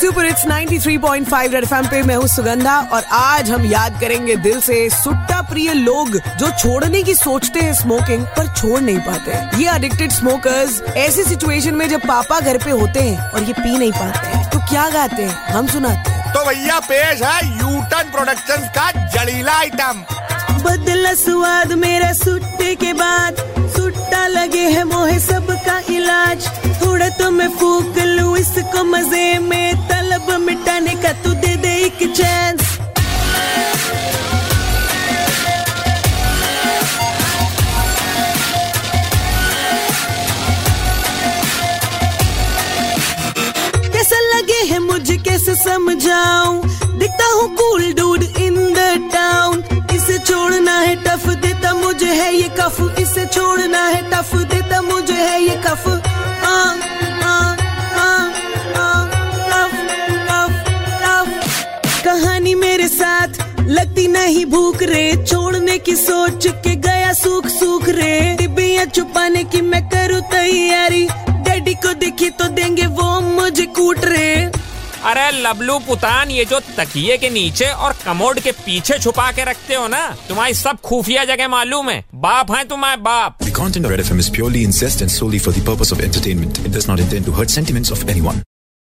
Super it's 93.5 red FM पे मैं हूँ सुगंधा और आज हम याद करेंगे दिल से सुट्टा प्रिय लोग जो छोड़ने की सोचते हैं स्मोकिंग पर छोड़ नहीं पाते। ये एडिक्टेड स्मोकर्स ऐसी सिचुएशन में जब पापा घर पे होते हैं और ये पी नहीं पाते हैं तो क्या गाते हैं? हम सुनाते हैं। तो भैया पेश है यूटन प्रोडक्शन का जड़ीला आइटम बदला स्वाद मेरा सुट्टे के बाद सुट्टा लगे है मोहे इलाज थोड़ा तो मैं फूक लू इसको मज़े में। तलब मिटाने का तू दे दे एक चांस कैसा लगे है मुझे, कैसे समझाऊं? दिखता हूँ cool dude in the town इसे छोड़ना है टफ देता मुझे है ये कफ इसे छोड़ना है टफ देता मुझे है ये कफ लगती नहीं भूख रे। छोड़ने की सोच के गया सूख सूख रे। डिब्बियाँ छुपाने की मैं करूँ तैयारी। डैडी को देखी तो देंगे वो मुझे कूट रे। अरे लबलू पुतान ये जो तकिए के नीचे और कमोड के पीछे छुपा के रखते हो ना तुम्हारी सब खुफिया जगह मालूम है। बाप है तुम्हारे बाप। The content of Red FM is purely incest and solely for the purpose of entertainment. It does not intend to hurt sentiments of anyone.